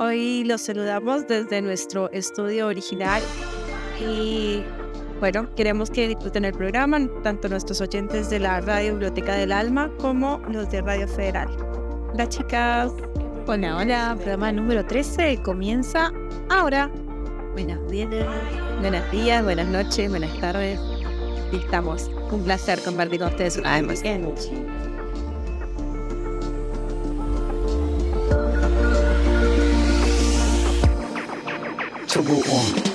Hoy los saludamos desde nuestro estudio original y bueno, queremos que disfruten el programa, tanto nuestros oyentes de la Radio Biblioteca del Alma como los de Radio Federal. Hola chicas. Hola, hola, programa número 13 comienza ahora. Buenos días, buenos días, buenas noches, buenas tardes. Y estamos. Un placer compartir con ustedes una to go on.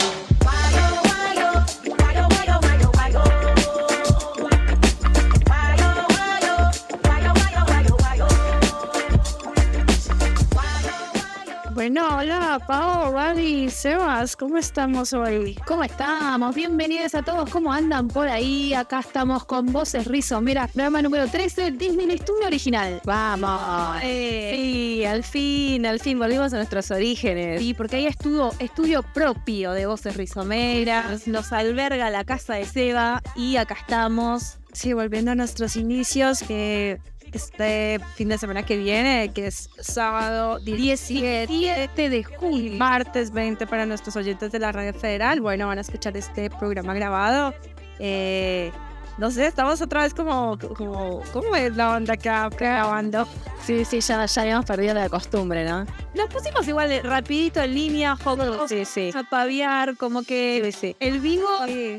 Bueno, hola Pau, Gaby, Sebas, ¿cómo estamos hoy? ¿Cómo estamos? Bienvenidos a todos, ¿cómo andan por ahí? Acá estamos con Voces Rizo. Mira, programa número 13 desde el estudio original. Vamos. Eh, sí, al fin, al fin volvimos a nuestros orígenes. Sí, porque hay estudio, estudio propio de Voces Rizomeras. Nos alberga la casa de Seba y acá estamos. Sí, volviendo a nuestros inicios, que este fin de semana que viene, que es sábado 17 de julio, martes 20 para nuestros oyentes de la Radio Federal. Bueno, van a escuchar este programa grabado. Eh, no sé, estamos otra vez como, como ¿cómo es la onda acá grabando? Sí, sí, ya, ya habíamos perdido la costumbre, ¿no? Nos pusimos igual rapidito en línea, joder, sí, sí. a paviar, como que el vivo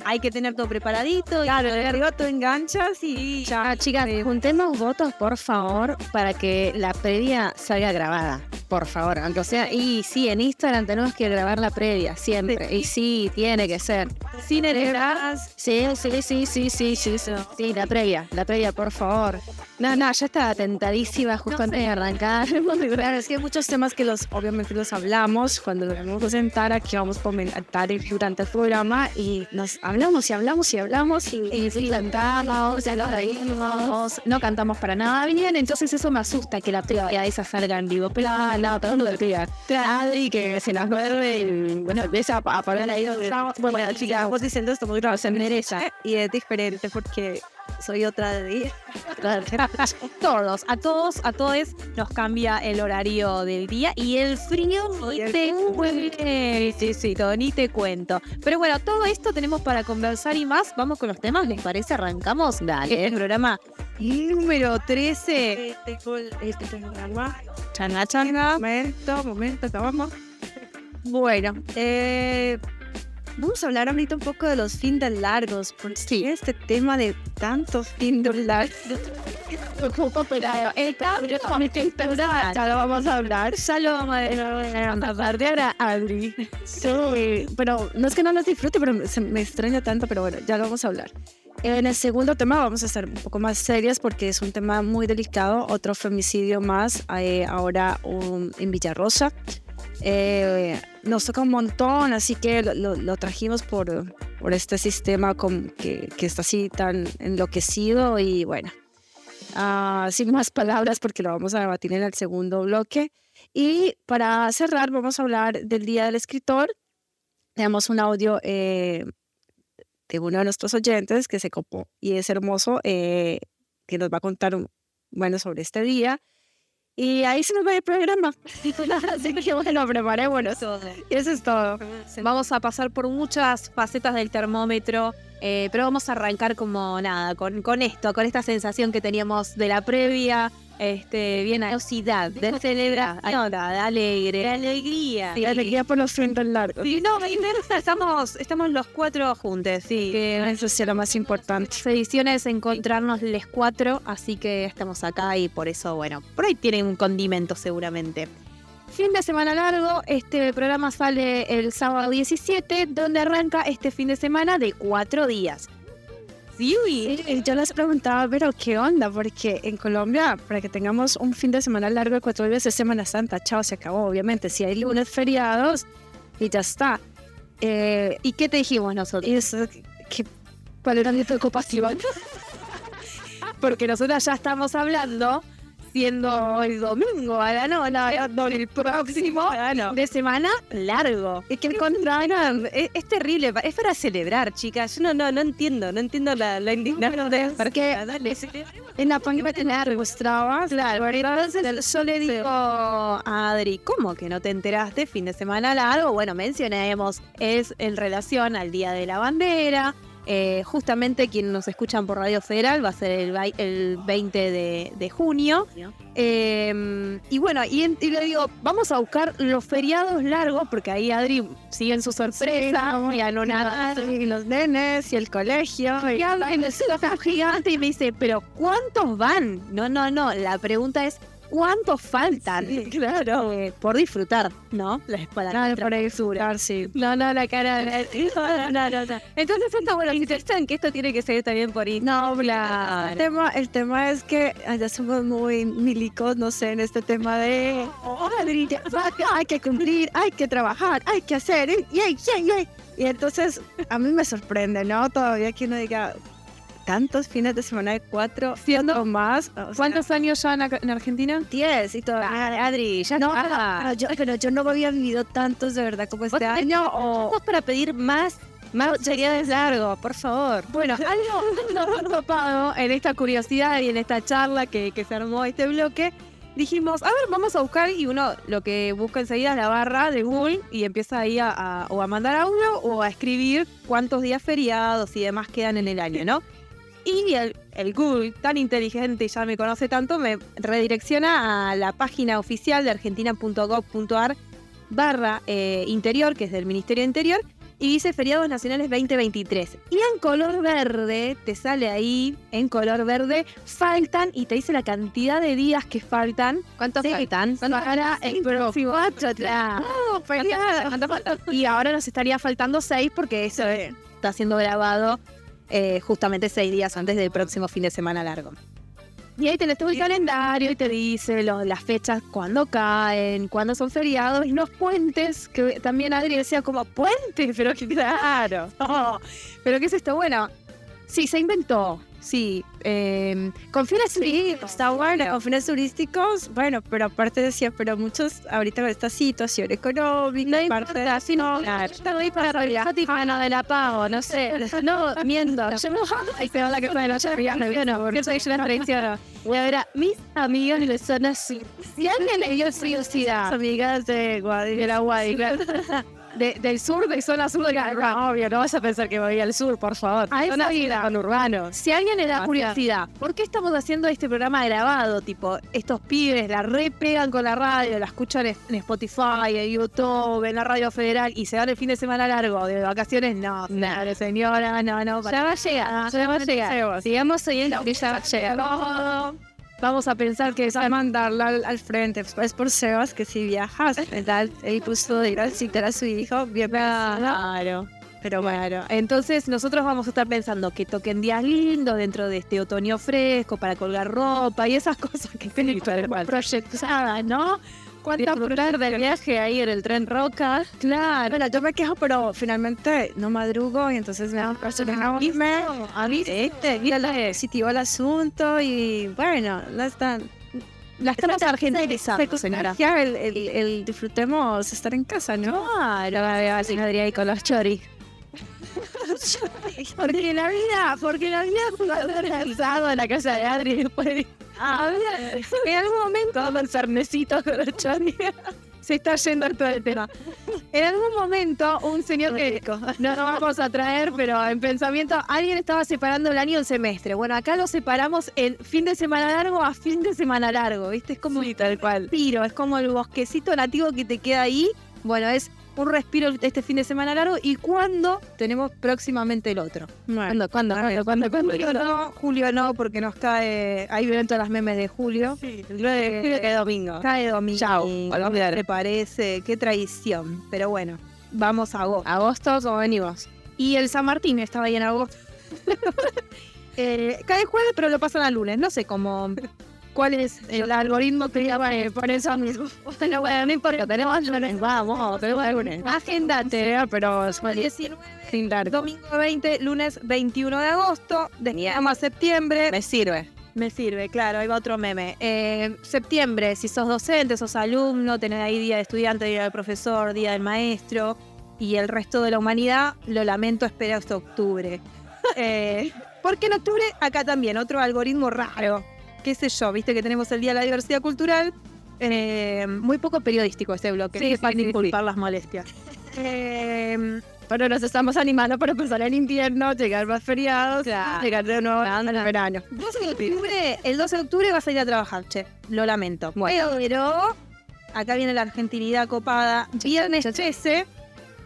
hay que tener todo preparadito. Claro, el arriba tú enganchas y ya. chicas, juntemos votos, por favor, para que la previa salga grabada. Por favor, aunque sea, y sí, en Instagram tenemos que grabar la previa, siempre. Y sí, tiene que ser. Sin heredas. Sí, sí, sí, sí, sí, sí. Sí, la previa, la previa, por favor. No, no, ya estaba tentadísima justo antes de arrancar. es que hay muchos temas que los, obviamente los hablamos cuando nos vamos a sentar aquí, vamos a comentar durante el programa y nos hablamos y hablamos y hablamos y, y, cantamos, ya lo reímos, no cantamos para nada bien, entonces eso me asusta que la previa esa salga en vivo, no, todo lo previa. Y que se nos vuelve y bueno, empieza a poner ahí donde estamos. Bueno, chicas, vos diciendo esto muy grave, se merece y es diferente porque soy otra de día. todos, a todos, a todos nos cambia el horario del día y el frío te Sí, sí, todo, ni te cuento. Pero bueno, todo esto tenemos para conversar y más. Vamos con los temas, ¿les parece? Arrancamos. Dale, el programa número 13. Este, este programa. Changa, changa. Momento, momento, vamos. Bueno, eh Vamos a hablar ahorita un poco de los fines largos, porque sí. este tema de tantos fines largos. ya lo vamos a hablar, ya lo vamos a hablar de ahora, Adri. Sí, pero no es que no los disfrute, pero me extraña tanto, pero bueno, ya lo vamos a hablar. En el segundo tema vamos a estar un poco más serias porque es un tema muy delicado, otro femicidio más, eh, ahora un, en Villarrosa. Eh, nos toca un montón, así que lo, trajimos por, por este sistema que, está así tan enloquecido y bueno, uh, sin más palabras porque lo vamos a debatir en el segundo bloque. Y para cerrar vamos a hablar del Día del Escritor. Tenemos un audio eh, de uno de nuestros oyentes que se copó y es hermoso, eh, que nos va a contar bueno, sobre este día. Y ahí se nos va el programa. Así que bueno, y eso es todo. Vamos a pasar por muchas facetas del termómetro, eh, pero vamos a arrancar como nada, con, con esto, con esta sensación que teníamos de la previa, este, bien velocidad, de celebrar, de alegre, de alegría. Sí, alegría por los frentes largos. Sí, no, estamos, estamos los cuatro juntos, sí. Que eso es lo más importante. edición es encontrarnos los cuatro, así que estamos acá y por eso, bueno, por ahí tienen un condimento seguramente. Fin de semana largo, este programa sale el sábado 17, donde arranca este fin de semana de cuatro días. Sí, yo les preguntaba, pero ¿qué onda? Porque en Colombia, para que tengamos un fin de semana largo de cuatro días es Semana Santa, chao, se acabó, obviamente. Si hay lunes feriados y ya está. Eh, ¿Y qué te dijimos nosotros? ¿Cuál era mi preocupación? Porque nosotros ya estamos hablando siendo el domingo, a la no, no, no, el próximo de semana largo. Y que el contrario es, es terrible, es para celebrar, chicas. Yo no, no, no entiendo, no entiendo la, la indignación de Porque Dale, en la pandemia tenía registrabas. Claro, entonces yo le digo a Adri, ¿cómo que no te enteraste? Fin de semana largo. Bueno, mencionemos, es en relación al Día de la Bandera. Eh, justamente quien nos escuchan por Radio Federal va a ser el, el 20 de, de junio. Eh, y bueno, y, y le digo, vamos a buscar los feriados largos, porque ahí Adri sigue en su sorpresa, ya no nada. Y los nenes y el colegio. y- Y y me dice, pero ¿cuántos van? No, no, no. La pregunta es, ¿cuántos faltan? Claro. Eh, por disfrutar, ¿no? La espalda. Claro, por disfrutar, sí. No, no, la cara. No, no, no, no. Entonces está bueno. Interesante que esto tiene que ser también por ahí. No, bla. El tema, el tema es que allá somos muy milicos, no sé, en este tema de "Oh, hay que cumplir, hay que trabajar, hay que hacer, y, y, y, y". Y entonces a mí me sorprende, ¿no? Todavía que uno diga tantos fines de semana de cuatro, siendo más. o sea, ¿Cuántos años ya en, Argentina? Diez y todavía. Ah, Adri, ya No, pero yo, pero yo no había vivido tantos de verdad como este año. O, para pedir más, más feriados largos, por favor. Bueno, algo nos topado en esta curiosidad y en esta charla que, que se armó este bloque. Dijimos, a ver, vamos a buscar y uno lo que busca enseguida es la barra de Google y empieza ahí a, a- o a mandar audio o a escribir cuántos días feriados y demás quedan en el año, ¿no? Y el, el Google, tan inteligente y ya me conoce tanto, me redirecciona a la página oficial de argentina.gov.ar barra eh, interior, que es del Ministerio de Interior, y dice feriados nacionales 2023. Y en color verde, te sale ahí, en color verde, faltan, y te dice la cantidad de días que faltan. ¿Cuántos faltan? para el próximo. Oh, Y ahora nos estaría faltando seis porque eso eh, está siendo grabado eh, justamente seis días antes del próximo fin de semana largo. Y ahí tenés todo el calendario y te dice lo- las fechas, cuándo caen, cuándo son feriados y los puentes, que también Adri decía como puentes, pero que claro. pero ¿qué es esto? Bueno, sí, se inventó. Sí, eh, con fines turísticos, está bueno. Con fines turísticos, bueno, pero aparte decía, pero muchos ahorita con esta situación económica, No parte importa, si no, estoy para el mano de la pago, no sé. No, miento. Yo no, ay, peor la que fue de noche, no, no, porque soy yo una traición. Voy a ver a mis amigas de zona sur. Si alguien le dio curiosidad amigas de Guadalajara. la Guadalajara, de, del sur, de zona sur de la obvio, no vas a pensar que voy al sur, por favor. A esa zona vida. con urbano. Si alguien le da curiosidad, ¿por qué estamos haciendo este programa grabado? Tipo, estos pibes la repegan con la radio, la escuchan en en Spotify, en YouTube, en la radio federal y se dan el fin de semana largo de vacaciones. No, no, señora, no, no. Ya va a llegar, ya va a llegar. Sigamos oyendo que ya va a llegar. Vamos a pensar que a mandarla al, al frente. Es por Sebas que si viajas, ¿verdad? Él puso de ir a a su hijo, bien Claro. Pero bueno, entonces nosotros vamos a estar pensando que toquen días lindos dentro de este otoño fresco para colgar ropa y esas cosas que tienen proyectadas, ¿no? ¿Cuánta disfrutar del viaje ahí en el tren Roca? Claro. Bueno, yo me quejo, pero finalmente no madrugo y entonces me da un irme. A mí, este, mira Positivo el asunto y bueno, no están. la estamos argentinizando, señora. Ya el, el, el disfrutemos estar en casa, ¿no? Claro, a sin Adrián ahí con los choris. Porque la vida, porque la vida pudo haber lanzado en la casa de Adri y después en algún momento el cernecito. Se está yendo todo el tema. En algún momento, un señor que no vamos a traer, pero en pensamiento, alguien estaba separando el año en semestre. Bueno, acá lo separamos en fin de semana largo a fin de semana largo, ¿viste? Es como tal cual. Tiro, es como el bosquecito nativo que te queda ahí. Bueno, es un respiro este fin de semana largo. ¿Y cuándo tenemos próximamente el otro? Bueno, ¿Cuándo? ¿Cuándo? ¿Cuándo? ¿Cuándo? Julio no, Julio no, porque nos cae. Ahí vienen todas las memes de Julio. El 9 de julio que es domingo. Cae domingo. Chao. Me parece, qué traición. Pero bueno, vamos a agosto. ¿Agosto o venimos? Y el San Martín estaba ahí en agosto. Eh, cae jueves, pero lo pasan al lunes. No sé cómo. ¿Cuál es el algoritmo que llama eh, por eso mismo? Bueno, bueno, no importa, tenemos lunes. Vamos, tenemos lunes. Agendate, pero es 19, Sin largo. domingo 20, lunes 21 de agosto, a septiembre. Me sirve. Me sirve, claro, ahí va otro meme. Eh, septiembre, si sos docente, sos alumno, tenés ahí día de estudiante, día del profesor, día del maestro y el resto de la humanidad, lo lamento, espera hasta octubre. Eh, porque en octubre acá también, otro algoritmo raro, qué sé yo, viste que tenemos el Día de la Diversidad Cultural, eh, muy poco periodístico este bloque, Sí, para sí, sí, disculpar las molestias. Eh, Pero nos estamos animando para pasar el invierno, llegar más feriados, Claro. llegar de nuevo al verano. 12 de octubre, el 12 de octubre vas a ir a trabajar, che. Lo lamento. Pero acá viene la argentinidad copada. Viernes 13,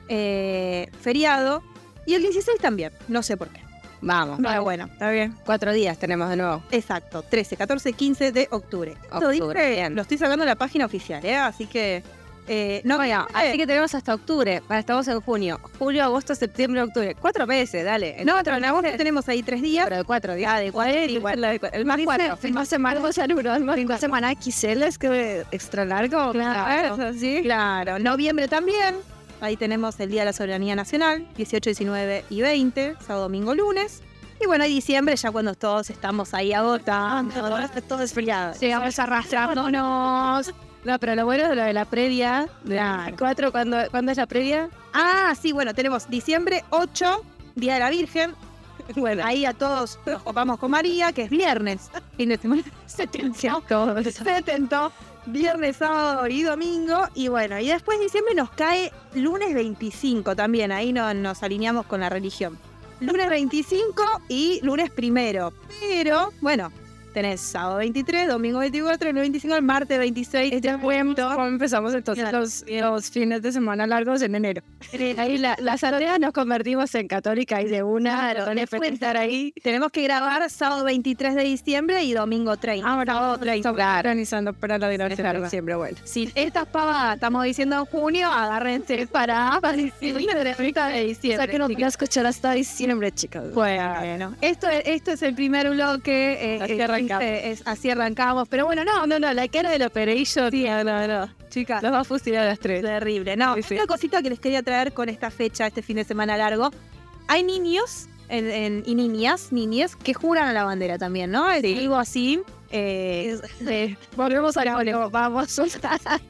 eh, feriado. Y el 16 también. No sé por qué. Vamos. Pero bueno, Está bien. Cuatro días tenemos de nuevo. exacto. 13, 14, 15 de octubre. Esto Octubre, dice- bien. lo estoy sacando de la página oficial, ¿eh? Así que. eh, no, Bueno, así que tenemos hasta octubre. Para estamos en junio. Julio, agosto, septiembre, octubre. Cuatro meses, dale. No, pero en agosto tenemos ahí tres días. Pero de cuatro días. Ah, de cuatro, El, igual. el más Dice, cuatro. Fin de semana, o sea, no, el más fin de semana XL es que extra largo. Claro. Claro. ¿sí? Claro, noviembre también. Ahí tenemos el Día de la Soberanía Nacional, 18, 19 y 20, sábado, domingo, lunes. Y bueno, y diciembre ya cuando todos estamos ahí agotando, todo es feriado. llegamos arrastrándonos. No, pero lo bueno es lo de la previa. De Claro. cuatro, ¿cuándo, ¿cuándo es la previa? Ah, sí, bueno, tenemos diciembre 8, Día de la Virgen. Bueno, Ahí a todos nos copamos con María, que es viernes. Fin de semana. Se tentó. Se tentó. Viernes, sábado y domingo. Y bueno, y después diciembre nos cae lunes 25 también. Ahí no, nos alineamos con la religión. Lunes 25 y lunes primero. Pero, bueno, tenés sábado 23, domingo 24, lunes 25, el martes 26. Este fue cómo empezamos entonces Claro. los, los fines de semana largos en enero. Ahí la, las aldeas nos convertimos en católica y de una Claro, después- estar ahí. Tenemos que grabar sábado 23 de diciembre y domingo 30. Ahora otra Claro. organizando para la dirección de diciembre, bueno. Si estas pavadas estamos diciendo en junio, agárrense para, para diciembre, de 30 de O diciembre. sea que no a escuchar hasta diciembre, chicos. Bueno, esto es, esto es el primer bloque. eh, Así eh, arrancamos. eh, es- así arrancamos. Pero bueno, no, No, no, la cara del Operation. no, no, no. chicas. Los va a fusilar a las tres. Terrible. No, Sí, sí. una cosita que les quería traer con esta fecha, este fin de semana largo. Hay niños en- en- y niñas, niñas, que juran a la bandera también, ¿no? Es algo así. eh, Sí. Volvemos a la Vamos.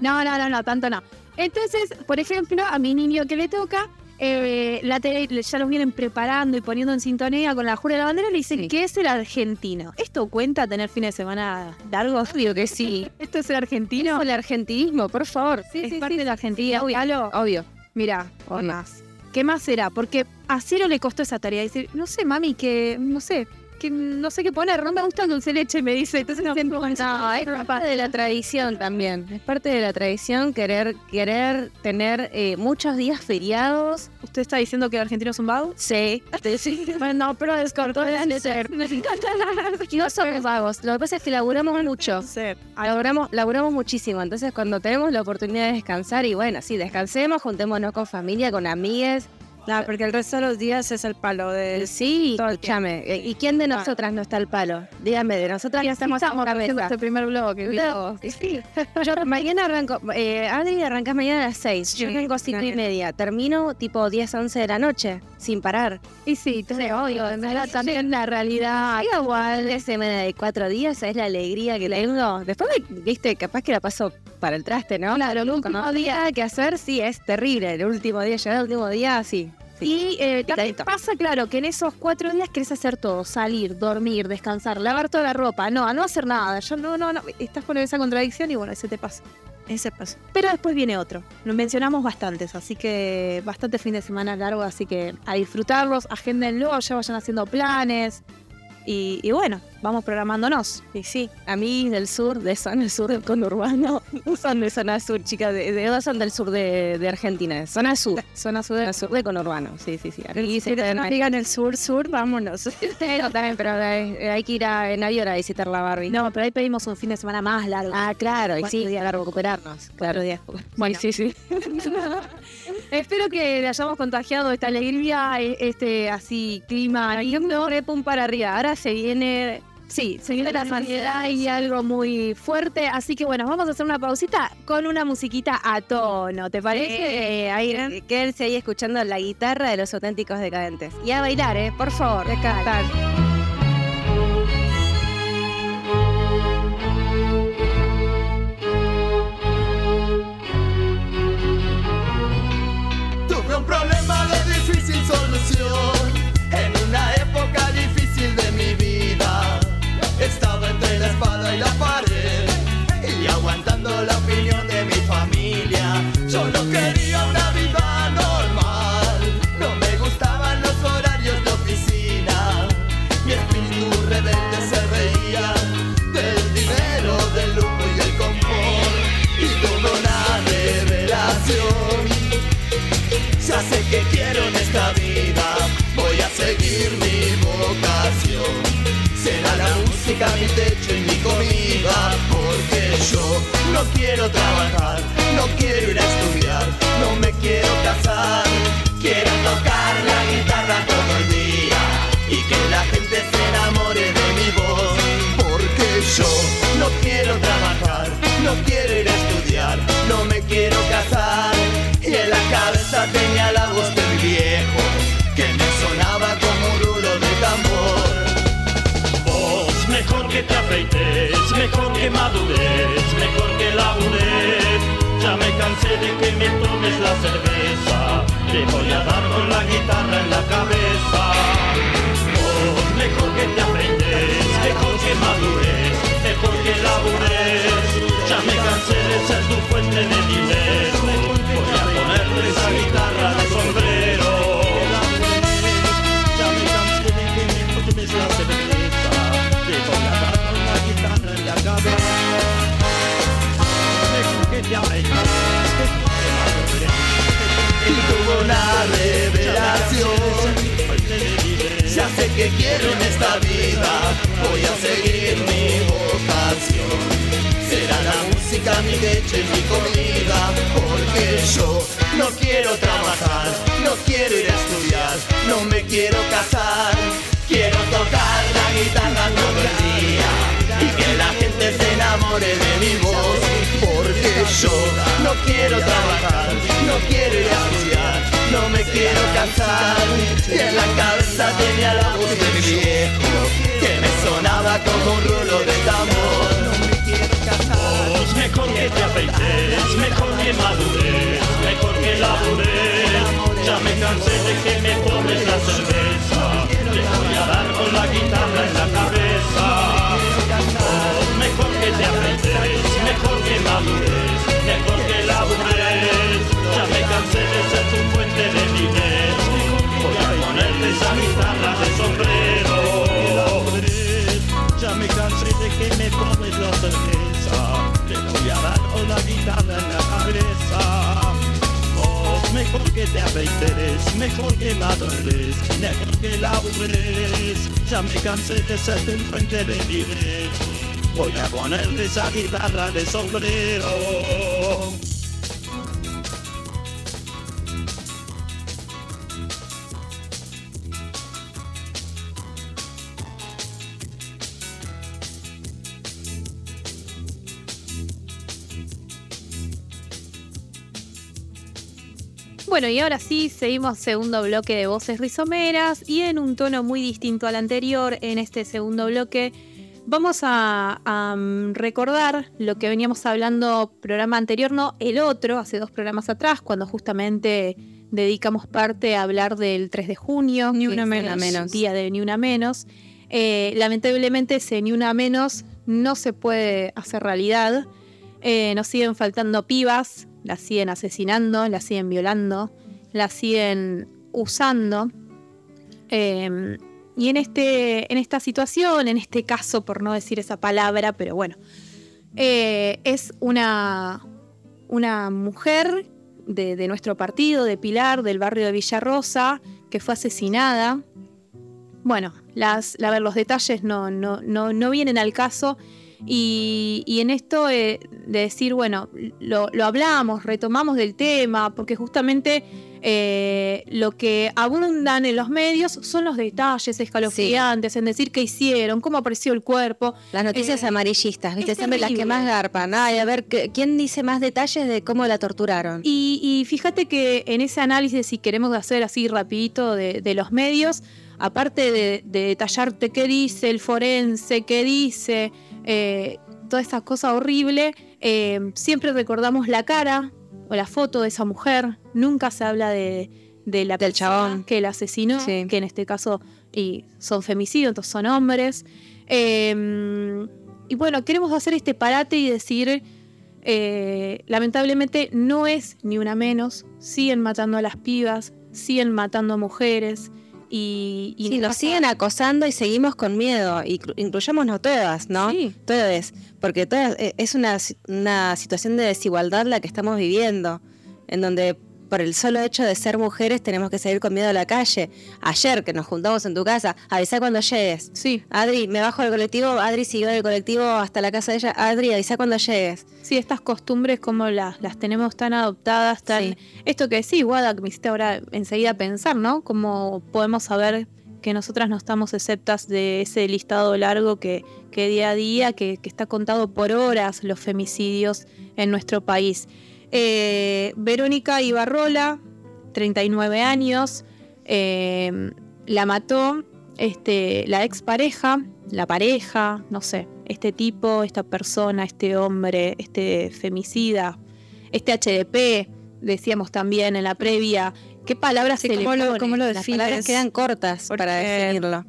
no, no, no, no, tanto no. Entonces, por ejemplo, a mi niño que le toca, eh, la tele ya los vienen preparando y poniendo en sintonía con la jura de la bandera, le dicen Sí. que es el argentino. ¿Esto cuenta tener fines de semana largos? Obvio que sí. ¿Esto es el argentino? El argentinismo, por favor. Sí, es sí, parte de la Argentina. Obvio. Obvio. Obvio. Mira, ¿O más. ¿Qué más será? Porque a Ciro le costó esa tarea. Decir, no sé, mami, que no sé, que no sé qué poner. No me gusta el dulce leche, me dice. Entonces no, No, es parte de la tradición también. Es parte de la tradición querer, querer tener eh, muchos días feriados. ¿Usted está diciendo que el argentino es un vago? Sí. sí. Bueno, no, pero descartó de ser. No somos vagos. Lo que pasa es que laburamos mucho. Laburamos, laburamos muchísimo. Entonces, cuando tenemos la oportunidad de descansar, y bueno, sí, descansemos, juntémonos con familia, con amigues. Claro, porque el resto de los días es el palo de... Sí, todo el escúchame. eh, ¿Y quién de nosotras no está al palo? Dígame, de nosotras ya estamos a Estamos cabeza. este primer. ¿viste? No, sí. Yo mañana arranco, eh, Adri arrancas mañana a las 6, yo Sí, arranco a 5 y media, termino tipo 10, 11 de la noche, sin parar. Y sí, entonces, obvio, en verdad también la realidad... Igual de semana de 4 días, es la alegría que tengo. Después, me- viste, capaz que la paso para el traste, ¿no? Claro, el último no nada que hacer, sí, es terrible. El último día, llegar el último día, sí. Sí. Y eh, pasa, claro, que en esos cuatro días querés hacer todo, salir, dormir, descansar, lavar toda la ropa, no, a no hacer nada. Yo no, no, no, estás con esa contradicción y bueno, ese te pasa. Ese paso. Pero después viene otro. Lo mencionamos bastantes, así que bastante fin de semana largo, así que a disfrutarlos, agéndenlo, ya vayan haciendo planes. Y, y bueno, vamos programándonos. Y sí, a mí del sur, de zona sur del conurbano, no son de zona sur, chicas, de, de son del sur de, de Argentina, zona sur, zona sur de, sur de conurbano, sí, sí, sí. Y Si nos digan el sur, sur, vámonos. Pero también, pero hay, hay que ir a, en avión a visitar la Barbie. No, pero ahí pedimos un fin de semana más largo. Ah, claro, y sí, días. para recuperarnos, claro. días. Bueno, sí, sí. Espero que le hayamos contagiado esta alegría, e- este así clima lindo. Repum para arriba, ahora se viene... Sí, se viene la y algo muy fuerte. Así que bueno, vamos a hacer una pausita con una musiquita a tono. ¿Te parece? Eh, ahí, eh, eh, quédense ahí escuchando la guitarra de los auténticos decadentes. Y a bailar, ¿eh? Por favor. A cantar. Tuve un problema de difícil solución. Sé que quiero en esta vida, voy a seguir mi vocación. Será la música mi techo y mi comida, porque yo no quiero trabajar, no quiero ir a estudiar, no me quiero mejor que madures, mejor que labures. Ya me cansé de que me tomes la cerveza, te voy a dar con la guitarra en la cabeza. Vos, mejor que te afeites, mejor que madures, mejor que labures. Ya me cansé de ser tu fuente de dinero, voy a ponerte esa guitarra de sombrero. Yo no quiero trabajar, no quiero ir a estudiar, no me quiero casar. Quiero tocar la guitarra todo el día y que la gente se enamore de mi voz, porque yo no quiero trabajar, no quiero ir a estudiar, no me quiero casar. Y en la cabeza tenía la voz de mi viejo que me sonaba como un rulo de tambor. Mejor que te afeites, mejor que madures, mejor que labures. Ya me cansé de que me tomes la cerveza, te voy a dar con la guitarra en la cabeza. Vos mejor que te afeites, mejor que madures, mejor que labures. Ya me cansé de ser tu fuente de dinero, voy a ponerte esa guitarra de sombrero. Ya me cansé de que me la guitarra en la cabeza. Vos mejor que te afeites, mejor que madures, mejor que labures. Ya me cansé de ser el frente de dinero, voy a ponerte esa guitarra de sombrero. Bueno, y ahora sí, seguimos segundo bloque de voces rizomeras y en un tono muy distinto al anterior, en este segundo bloque vamos a, a, mm, recordar lo que veníamos hablando programa anterior, no el otro, hace dos programas atrás, cuando justamente dedicamos parte a hablar del 3 de junio, Ni que una Menos. día de Ni Una Menos. Eh, lamentablemente ese Ni Una Menos no se puede hacer realidad. Eh, nos siguen faltando pibas, las siguen asesinando, las siguen violando, las siguen usando. Eh, y en, este, en esta situación, en este caso, por no decir esa palabra, pero bueno, eh, es una, una mujer de, de nuestro partido, de Pilar, del barrio de Villarrosa, que fue asesinada. Bueno, las, la- los detalles no, no, no, no vienen al caso. Y, y en esto eh, de decir, bueno, lo, lo hablamos, retomamos del tema, porque justamente eh, lo que abundan en los medios son los detalles escalofriantes, en decir qué hicieron, cómo apareció el cuerpo. Las noticias Eh, amarillistas, ¿viste? Siempre las que más garpan. Ay, a ver, ¿qué- ¿quién dice más detalles de cómo la torturaron? Y, y fíjate que en ese análisis, si queremos hacer así rapidito de, de los medios, aparte de, de detallarte qué dice el forense, qué dice, eh, toda esa cosa horrible, eh, siempre recordamos la cara o la foto de esa mujer, nunca se habla de, de la Del chabón. que la asesinó, Sí. que en este caso y son femicidios, entonces son hombres. Eh, y bueno, queremos hacer este parate y decir, eh, lamentablemente no es ni una menos, siguen matando a las pibas, siguen matando a mujeres y... y Sí, nos siguen acosando y seguimos con miedo, inclu- incluyámonos todas, ¿no? Sí. Todas, porque todas, eh, es una, una situación de desigualdad la que estamos viviendo, en donde por el solo hecho de ser mujeres tenemos que salir con miedo a la calle. Ayer que nos juntamos en tu casa, avisa cuando llegues. Sí, Adri, me bajo del colectivo, Adri siguió del colectivo hasta la casa de ella. Adri, avisa cuando llegues. sí, estas costumbres como las, las tenemos tan adoptadas, tan... Sí. Esto que decís, Wada, que me hiciste ahora enseguida pensar, ¿no? Cómo podemos saber que nosotras no estamos exceptas de ese listado largo que, que día a día, que, que está contado por horas los femicidios en nuestro país. Eh, Verónica Ibarrola, 39 años, eh, la mató este, la expareja, la pareja, no sé, este tipo, esta persona, este hombre, este femicida, este HDP, decíamos también en la previa, ¿qué palabras Sí, se le ¿cómo lo- pone? cómo lo Las palabras quedan cortas para definirlo.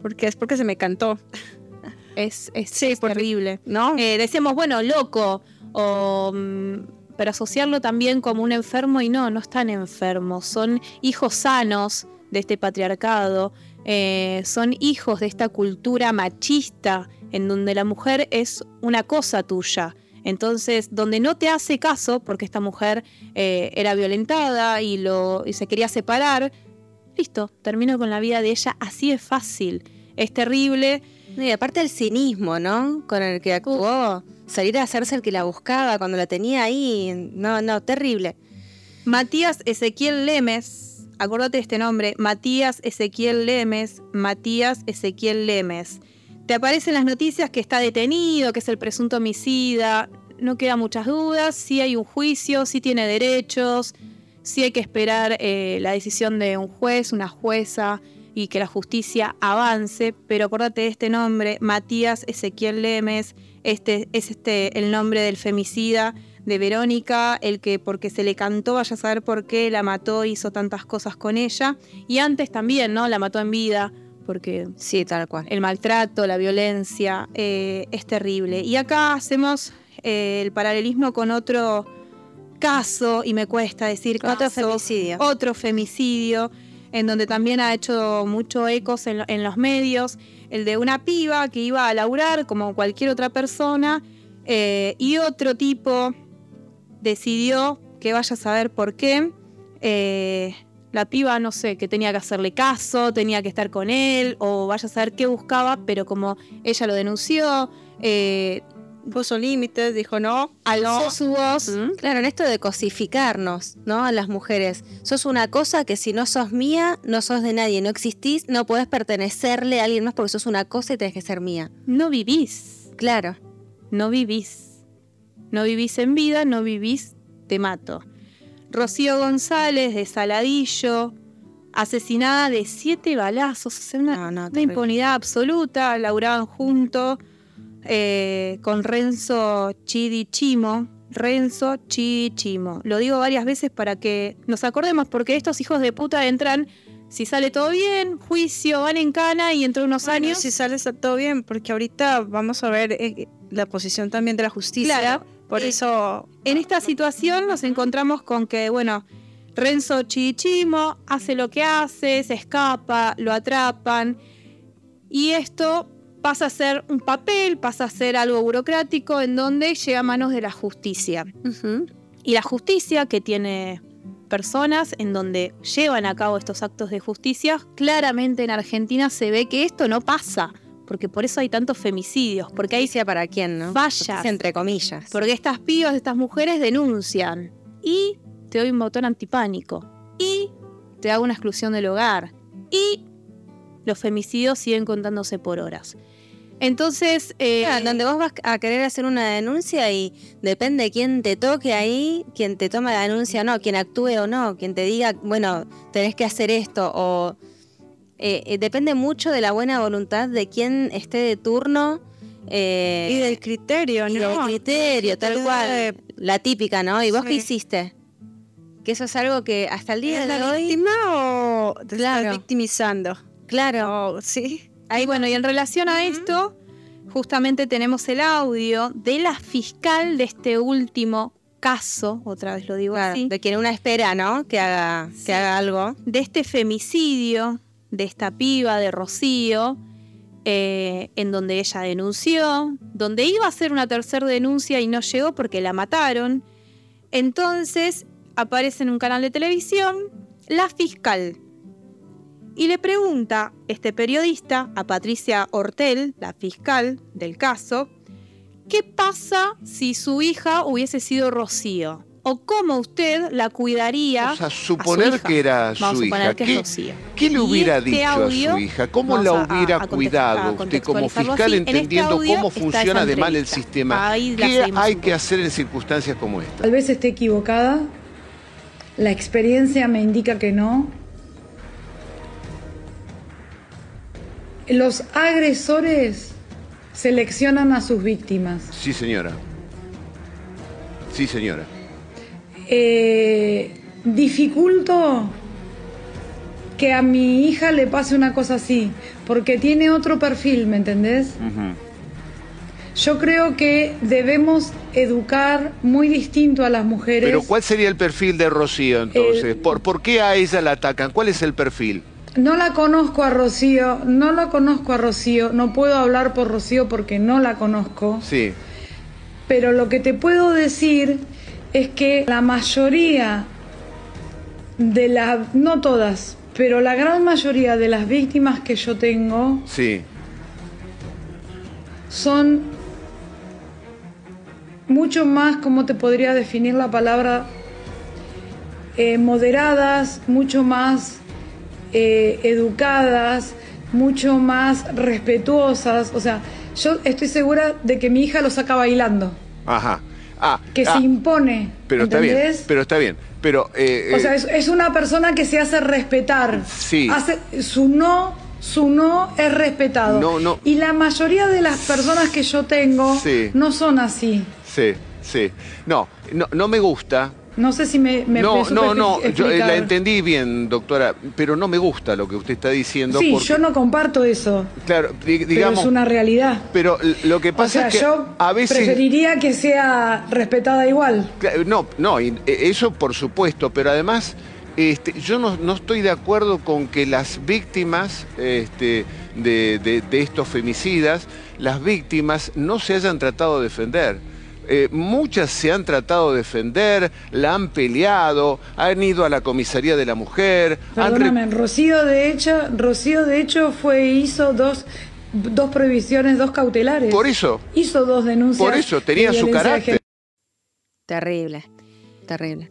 Porque es porque se me cantó, Es, es, Sí, es porque- terrible. ¿no? Eh, decíamos, bueno, loco, o, mm, pero asociarlo también como un enfermo y no, no están enfermos, son hijos sanos de este patriarcado, eh, son hijos de esta cultura machista en donde la mujer es una cosa tuya. Entonces, donde no te hace caso, porque esta mujer eh, era violentada y, lo, y se quería separar, listo, termino con la vida de ella, así es fácil, es terrible. Y aparte el cinismo, ¿no? Con el que actuó. Salir a hacerse el que la buscaba cuando la tenía ahí. No, no, terrible. Matías Ezequiel Lemes, acordate de este nombre, Matías Ezequiel Lemes, Matías Ezequiel Lemes. Te aparecen las noticias que está detenido, que es el presunto homicida, no quedan muchas dudas, sí hay un juicio, sí tiene derechos, sí hay que esperar eh, la decisión de un juez, una jueza y que la justicia avance, pero acordate de este nombre, Matías Ezequiel Lemes, este es este el nombre del femicida de Verónica, el que porque se le cantó, vaya a saber por qué la mató, hizo tantas cosas con ella. Y antes también, ¿no? La mató en vida, porque Sí, tal cual. el maltrato, la violencia, eh, es terrible. Y acá hacemos eh, el paralelismo con otro caso, y me cuesta decir Otro caso, femicidio. otro femicidio, en donde también ha hecho mucho ecos en, lo- en los medios, el de una piba que iba a laburar como cualquier otra persona, eh, y otro tipo decidió, que vaya a saber por qué, eh, la piba, no sé, que tenía que hacerle caso, tenía que estar con él, o vaya a saber qué buscaba, pero como ella lo denunció, eh, Puso límites, dijo no. alzó su voz. ¿Mm? Claro, en esto de cosificarnos, ¿no? A las mujeres. Sos una cosa que si no sos mía, no sos de nadie, no existís, no podés pertenecerle a alguien más porque sos una cosa y tenés que ser mía. No vivís, Claro. no vivís. No vivís en vida, no vivís, te mato. Rocío González de Saladillo, asesinada de siete balazos, o sea, una, No, no, una impunidad absoluta, laburaban juntos eh, con Renzo Chidichimo. Renzo Chidichimo. Lo digo varias veces para que nos acordemos, porque estos hijos de puta entran, si sale todo bien, juicio, van en cana y entre unos Bueno, años. si sale está todo bien, porque ahorita vamos a ver eh, la posición también de la justicia. Claro. Por Eh, eso En esta situación nos encontramos con que, bueno, Renzo Chidichimo hace lo que hace, se escapa, lo atrapan y esto pasa a ser un papel, pasa a ser algo burocrático en donde llega a manos de la justicia. Y la justicia que tiene personas en donde llevan a cabo estos actos de justicia, claramente en Argentina se ve que esto no pasa, porque por eso hay tantos femicidios, porque hay Justicia para quién, ¿no? Fallas. Entre comillas. porque estas pibas, estas mujeres denuncian y te doy un botón antipánico y te hago una exclusión del hogar y los femicidios siguen contándose por horas. Entonces, eh, Claro, donde vos vas a querer hacer una denuncia y depende de quién te toque ahí, quién te toma la denuncia o no, quién actúe o no, quien te diga, bueno, tenés que hacer esto o... eh, eh, depende mucho de la buena voluntad de quien esté de turno eh, y del criterio, y ¿no? del criterio, tal cual. de- La típica, ¿no? ¿Y vos qué hiciste? Que eso es algo que hasta el día ¿Es de la hoy... víctima o te Claro. estás victimizando? Claro, sí. Ahí, bueno, y en relación a esto, justamente tenemos el audio de la fiscal de este último caso, otra vez lo digo claro, así, de quien una espera, ¿no? Que haga, que haga algo. de este femicidio de esta piba de Rocío, eh, en donde ella denunció, donde iba a hacer una tercera denuncia y no llegó porque la mataron. Entonces, aparece en un canal de televisión la fiscal y le pregunta este periodista a Patricia Hortel, la fiscal del caso, ¿qué pasa si su hija hubiese sido Rocío? ¿O cómo usted la cuidaría? O sea, a su suponer hija? que era Vamos su a suponer hija. que ¿Qué, es Rocío. qué le hubiera este dicho a su hija? ¿Cómo la a- hubiera a cuidado a usted como fiscal. En este entendiendo cómo funciona de mal el sistema? ¿Qué hay que hacer en circunstancias como esta? Tal vez esté equivocada, la experiencia me indica que no. Los agresores seleccionan a sus víctimas. Sí, señora. Sí, señora. Eh, dificulto que a mi hija le pase una cosa así, porque tiene otro perfil, ¿me entendés? Yo creo que debemos educar muy distinto a las mujeres. Pero ¿cuál sería el perfil de Rocío entonces? Eh, ¿Por, ¿Por qué a ella la atacan? ¿Cuál es el perfil? No la conozco a Rocío, no la conozco a Rocío, no puedo hablar por Rocío porque no la conozco, Sí. pero lo que te puedo decir es que la mayoría de las, no todas, pero la gran mayoría de las víctimas que yo tengo Sí. son mucho más, ¿cómo te podría definir la palabra? Eh, moderadas, mucho más eh, educadas, mucho más respetuosas. O sea, yo estoy segura de que mi hija lo saca bailando, Ajá. Ah, que ah, se impone. pero está bien. Pero está bien. Pero eh, O sea, eh, es, es una persona que se hace respetar. Sí. Hace, su no, su no es respetado. No, no. Y la mayoría de las personas que yo tengo Sí. no son así. sí, sí. No, no, no me gusta. No sé si me, me no, me no, no, yo eh, la entendí bien, doctora, pero no me gusta lo que usted está diciendo. Sí, porque, yo no comparto eso, Claro, di- pero digamos, es una realidad. pero lo que O pasa sea, es que yo a veces preferiría que sea respetada igual. No, no, eh, eso por supuesto, pero además este, yo no, no estoy de acuerdo con que las víctimas este, de, de- de estos femicidas, las víctimas no se hayan tratado de defender. Eh, muchas se han tratado de defender, la han peleado, han ido a la comisaría de la mujer, han Perdóname, Rocío de hecho, Rocío de hecho fue hizo dos dos prohibiciones, dos cautelares. por eso, hizo dos denuncias. por eso tenía su carácter. Terrible, terrible.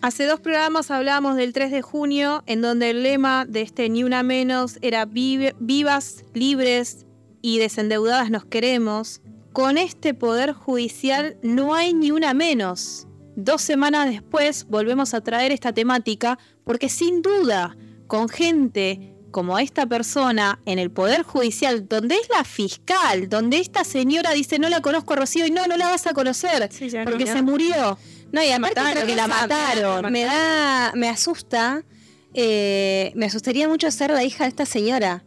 Hace dos programas hablábamos del 3 de junio, en donde el lema de este Ni Una Menos era "Vive- vivas, libres y desendeudadas nos queremos. Con este poder judicial no hay ni una menos. Dos semanas después volvemos a traer esta temática porque sin duda, con gente como esta persona en el Poder Judicial, donde es la fiscal, donde esta señora dice no la conozco a Rocío y no, no la vas a conocer porque se murió. No, y otra que la mataron. Me da, me asusta, eh, me asustaría mucho ser la hija de esta señora.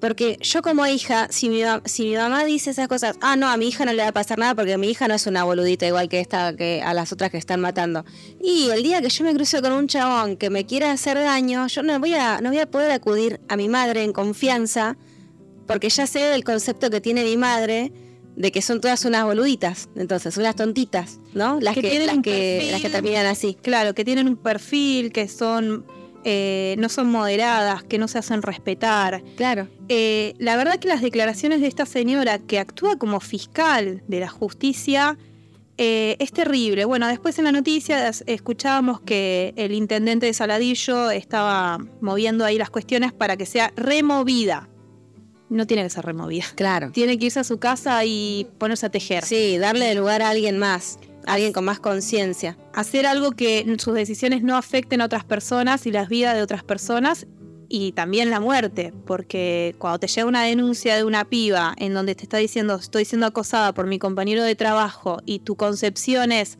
Porque yo como hija, si mi, si mi mamá dice esas cosas, ah, no, a mi hija no le va a pasar nada porque mi hija no es una boludita igual que esta, que a las otras que están matando. Y el día que yo me cruce con un chabón que me quiera hacer daño, yo no voy a, no voy a poder acudir a mi madre en confianza porque ya sé del concepto que tiene mi madre de que son todas unas boluditas, entonces, unas tontitas, ¿no? Las Que que, tienen las que, las que terminan así. Claro, que tienen un perfil, que son eh, no son moderadas, que no se hacen respetar. Claro. Eh, la verdad que las declaraciones de esta señora que actúa como fiscal de la justicia eh, es terrible. Bueno, después en la noticia es- escuchábamos que el intendente de Saladillo estaba moviendo ahí las cuestiones para que sea removida. No tiene que ser removida. Claro. Tiene que irse a su casa y ponerse a tejer. Sí, darle lugar a alguien más, alguien con más conciencia. hacer algo que sus decisiones no afecten a otras personas y las vidas de otras personas y también la muerte, porque cuando te llega una denuncia de una piba en donde te está diciendo estoy siendo acosada por mi compañero de trabajo y tu concepción es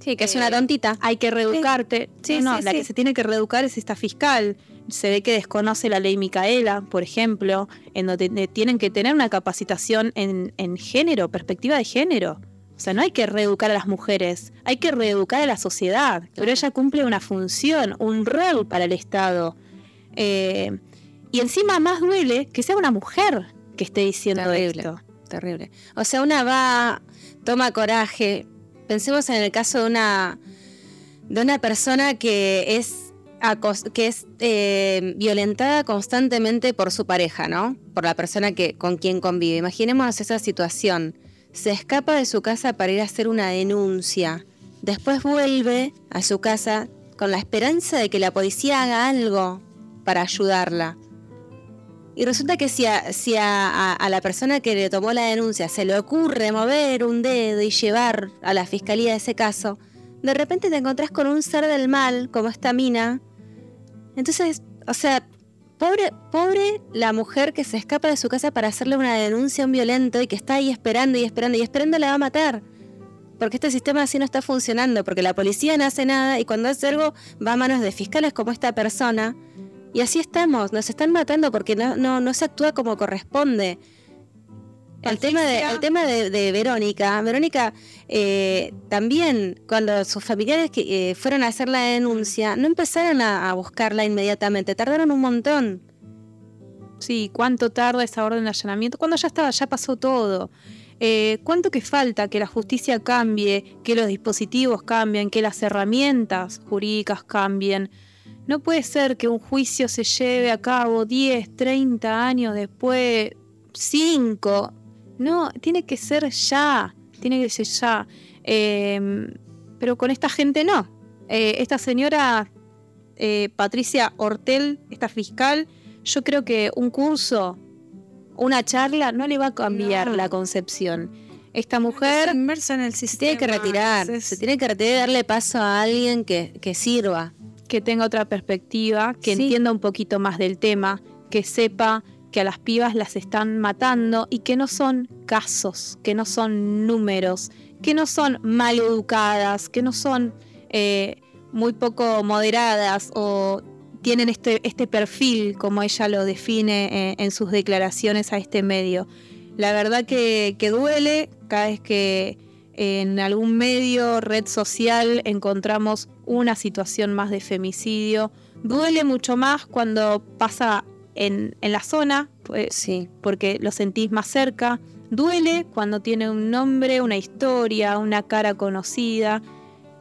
Sí, que es una tontita. hay que reeducarte, Sí, no, la que se tiene que reeducar es esta fiscal. Se ve que desconoce la ley Micaela, por ejemplo, en donde tienen que tener una capacitación en, en género, perspectiva de género. O sea, no hay que reeducar a las mujeres, hay que reeducar a la sociedad. Pero ella cumple una función, un rol para el Estado. Eh, y encima más duele que sea una mujer que esté diciendo Terrible. esto. Terrible. O sea, una va, toma coraje. Pensemos en el caso de una de una persona que es, que es eh, violentada constantemente por su pareja, ¿no? Por la persona que, con quien convive. Imaginemos esa situación. Se escapa de su casa para ir a hacer una denuncia. Después vuelve a su casa con la esperanza de que la policía haga algo para ayudarla. Y resulta que si, a, si a- la persona que le tomó la denuncia se le ocurre mover un dedo y llevar a la fiscalía ese caso, de repente te encontrás con un ser del mal, como esta mina. Entonces, o sea, pobre, pobre la mujer que se escapa de su casa para hacerle una denuncia a un violento y que está ahí esperando y esperando y esperando la va a matar. Porque este sistema así no está funcionando, porque la policía no hace nada y cuando hace algo va a manos de fiscales como esta persona. Y así estamos, nos están matando porque no, no, no se actúa como corresponde. El tema, de, el tema de, de Verónica, Verónica eh, también cuando sus familiares que, eh, fueron a hacer la denuncia, no empezaron a, a buscarla inmediatamente, tardaron un montón. Sí, cuánto tarda esa orden de allanamiento, cuando ya estaba, ya pasó todo. Eh, ¿Cuánto que falta que la justicia cambie, que los dispositivos cambien, que las herramientas jurídicas cambien? No puede ser que un juicio se lleve a cabo 10, 30 años después, 5. No, tiene que ser ya, tiene que ser ya. Eh, pero con esta gente no. Eh, esta señora eh, Patricia Hortel, esta fiscal, yo creo que un curso, una charla, no le va a cambiar No. la concepción. Esta mujer inmersa en el Se sistema. tiene que retirar, es- se tiene que retirar y darle paso a alguien que, que sirva. que tenga otra perspectiva, que Sí. entienda un poquito más del tema, que sepa que a las pibas las están matando y que no son casos, que no son números, que no son mal educadas, que no son eh, muy poco moderadas o tienen este, este perfil, como ella lo define eh, en sus declaraciones a este medio. La verdad que, que duele cada vez que en algún medio, red social, encontramos una situación más de femicidio. Duele mucho más cuando pasa en, en la zona, pues, Sí. porque lo sentís más cerca. Duele cuando tiene un nombre, una historia, una cara conocida.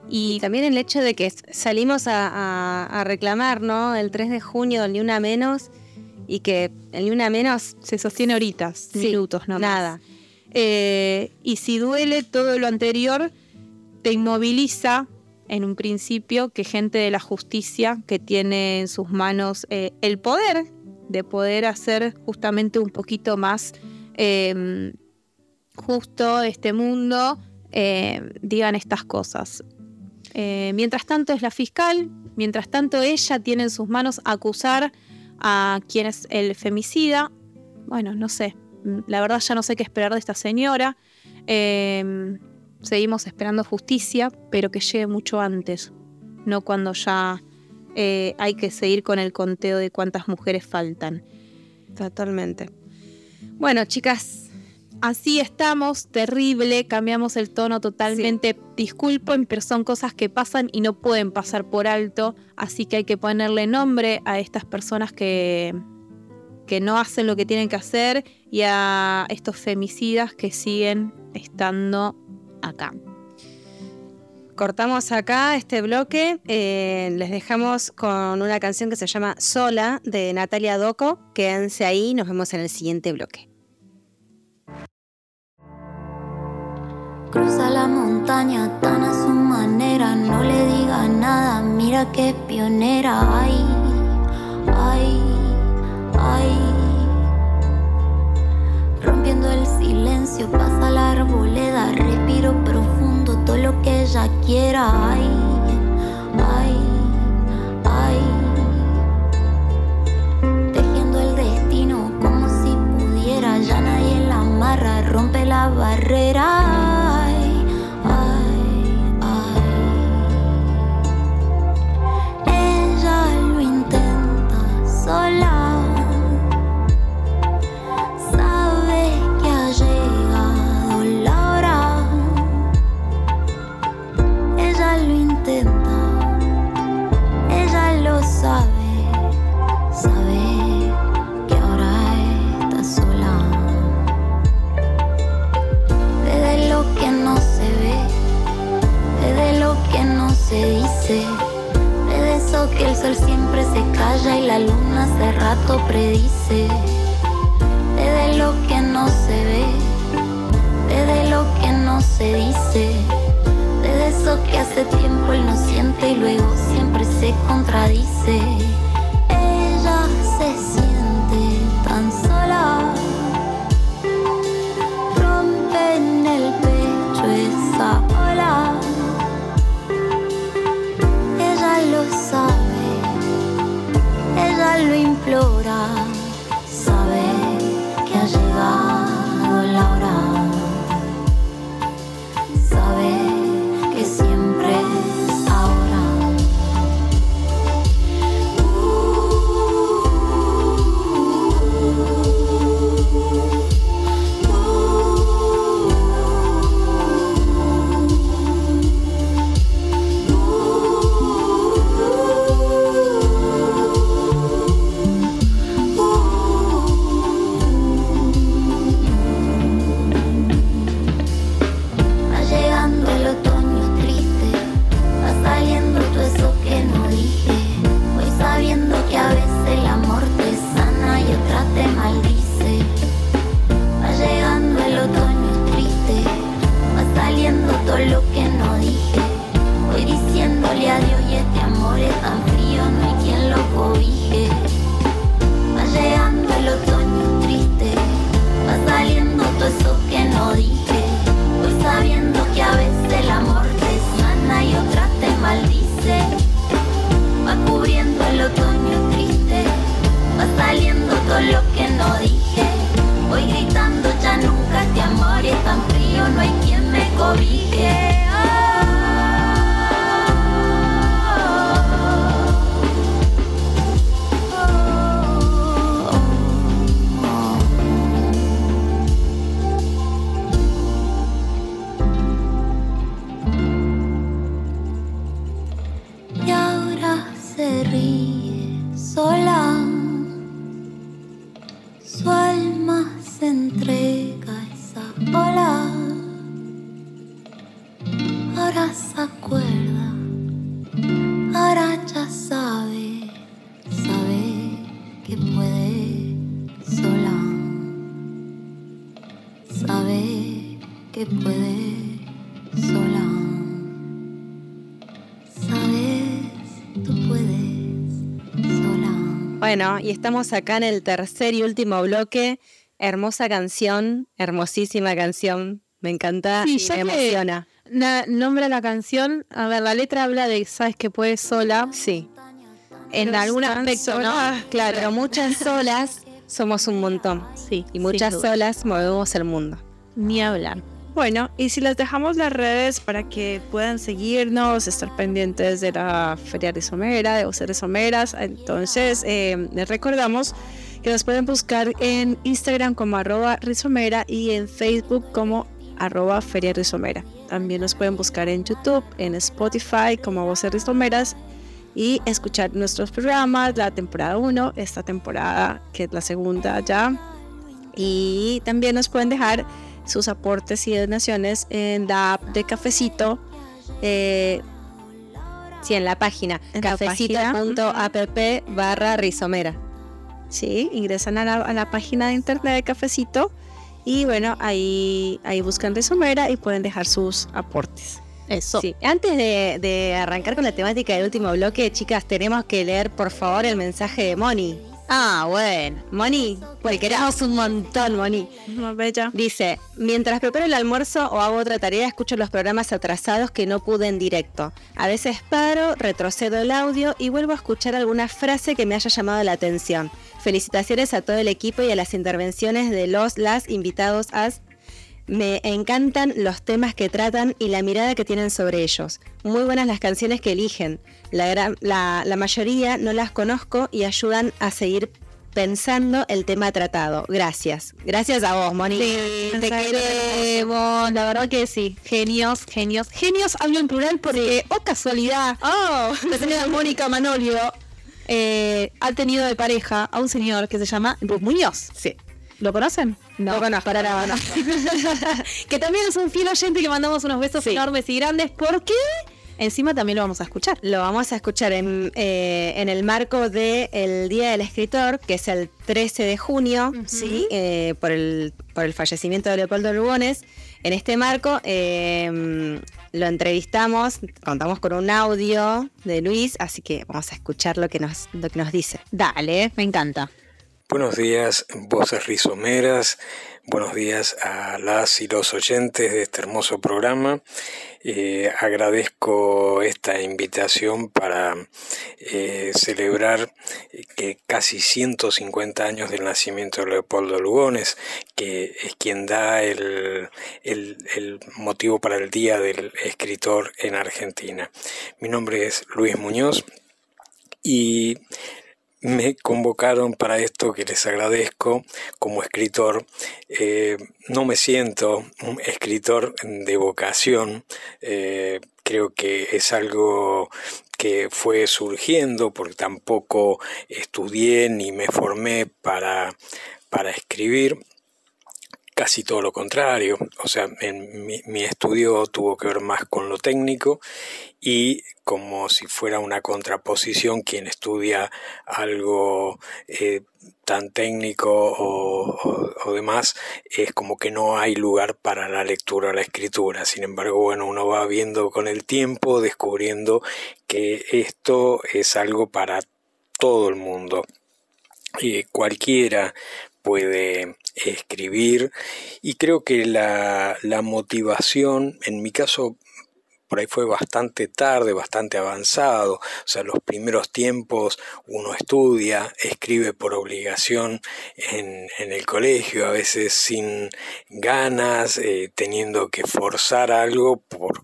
Y Y también el hecho de que salimos a, a- a reclamar, ¿no? El 3 de junio Ni Una Menos y que el Ni Una Menos, se sostiene horitas, Sí, minutos, no nada. Eh, y si duele todo lo anterior, te inmoviliza en un principio que gente de la justicia que tiene en sus manos eh, el poder de poder hacer justamente un poquito más eh, justo este mundo, eh, digan estas cosas. Eh, mientras tanto es la fiscal, mientras tanto ella tiene en sus manos acusar a quien es el femicida. Bueno, no sé, la verdad ya no sé qué esperar de esta señora. Eh, seguimos esperando justicia, pero que llegue mucho antes, no cuando ya eh, hay que seguir con el conteo de cuántas mujeres faltan. Totalmente. Bueno, chicas, Así estamos, terrible, cambiamos el tono totalmente. Disculpen, pero son cosas que pasan y no pueden pasar por alto, así que hay que ponerle nombre a estas personas que, que no hacen lo que tienen que hacer y a estos femicidas que siguen estando acá. Cortamos acá este bloque. eh, les dejamos con una canción que se llama Sola de Natalia Doco. Quédense ahí, nos vemos en el siguiente bloque. Cruza la montaña tan a su manera, no le diga nada, mira es pionera. Ay, ay, ay. Rompiendo el silencio, pasa la arboleda, respiro profundo, todo lo que ella quiera. Ay, ay, ay. Tejiendo el destino como si pudiera, ya nadie la amarra, rompe la barrera. Todo lo que no dije. Voy diciéndole adiós y este amor es tan frío, no hay quien lo cobije. Va llegando el otoño triste, va saliendo todo eso que no dije. Voy sabiendo que a veces el amor te sana y otras te maldice. Va cubriendo el otoño triste, va saliendo todo lo que no dije. Bueno, y estamos acá en el tercer y último bloque. Hermosa canción, hermosísima canción. Me encanta Sí, y me emociona. Na- nombra la canción, a ver, la letra habla de sabes que puedes sola. Sí. En Pero algún aspecto, ¿no? Claro, pero muchas solas somos un montón. Sí. Y muchas solas movemos el mundo. Ni hablar. Bueno, y si les dejamos las redes para que puedan seguirnos, estar pendientes de la Feria Rizomera, de Voces Rizomeras, entonces eh, les recordamos que nos pueden buscar en Instagram como arroba rizomera y en Facebook como arroba Feria Rizomera. También nos pueden buscar en YouTube, en Spotify como Voces Rizomeras y escuchar nuestros programas, la temporada 1, esta temporada que es la segunda ya. Y también nos pueden dejar sus aportes y donaciones en la app de Cafecito. eh, Sí, en la página cafecito.app barra rizomera. sí, ingresan a la, a la página de internet de Cafecito y bueno, ahí, ahí buscan Rizomera y pueden dejar sus aportes. Eso. Sí. Antes de, de arrancar con la temática del último bloque, chicas, tenemos que leer por favor el mensaje de Moni. Ah, bueno. Moni, pues queremos un montón, Moni. Bella. Dice, mientras preparo el almuerzo o hago otra tarea, escucho los programas atrasados que no pude en directo. A veces paro, retrocedo el audio y vuelvo a escuchar alguna frase que me haya llamado la atención. Felicitaciones a todo el equipo y a las intervenciones de los, las invitados a... Me encantan los temas que tratan y la mirada que tienen sobre ellos. Muy buenas las canciones que eligen. La, gran- la, la mayoría no las conozco y ayudan a seguir pensando el tema tratado. Gracias. Gracias a vos, Moni. te queremos, la verdad que sí, genios, genios, genios hablo en plural porque, oh casualidad, Oh, la señora Mónica Manolio eh, ha tenido de pareja a un señor que se llama Ruth Muñoz. sí. ¿Lo conocen? Lo conozco, para nada, no. que también es un fiel oyente que mandamos unos besos Sí. enormes y grandes porque encima también lo vamos a escuchar. Lo vamos a escuchar en, eh, en el marco del Día del Escritor, que es el 13 de junio, ¿sí? Eh, por, el, por el fallecimiento de Leopoldo Lugones. En este marco eh, lo entrevistamos, contamos con un audio de Luis, así que vamos a escuchar lo que nos, lo que nos dice. Dale, me encanta. Buenos días, voces rizomeras. Buenos días a las y los oyentes de este hermoso programa. Eh, agradezco esta invitación para eh, celebrar que casi 150 años del nacimiento de Leopoldo Lugones, que es quien da el, el, el motivo para el Día del Escritor en Argentina. Mi nombre es Luis Muñoz y me convocaron para esto que les agradezco como escritor. Eh, no me siento un escritor de vocación, eh, creo que es algo que fue surgiendo porque tampoco estudié ni me formé para, para escribir casi todo lo contrario, o sea, en mi, estudio tuvo que ver más con lo técnico y como si fuera una contraposición, quien estudia algo eh, tan técnico o, demás, es como que no hay lugar para la lectura o la escritura. Sin embargo, bueno, uno va viendo con el tiempo, descubriendo que esto es algo para todo el mundo. Y cualquiera puede escribir y creo que la, la motivación, en mi caso por ahí fue bastante tarde, bastante avanzado, o sea, los primeros tiempos uno estudia, escribe por obligación en, el colegio, a veces sin ganas, eh, teniendo que forzar algo por,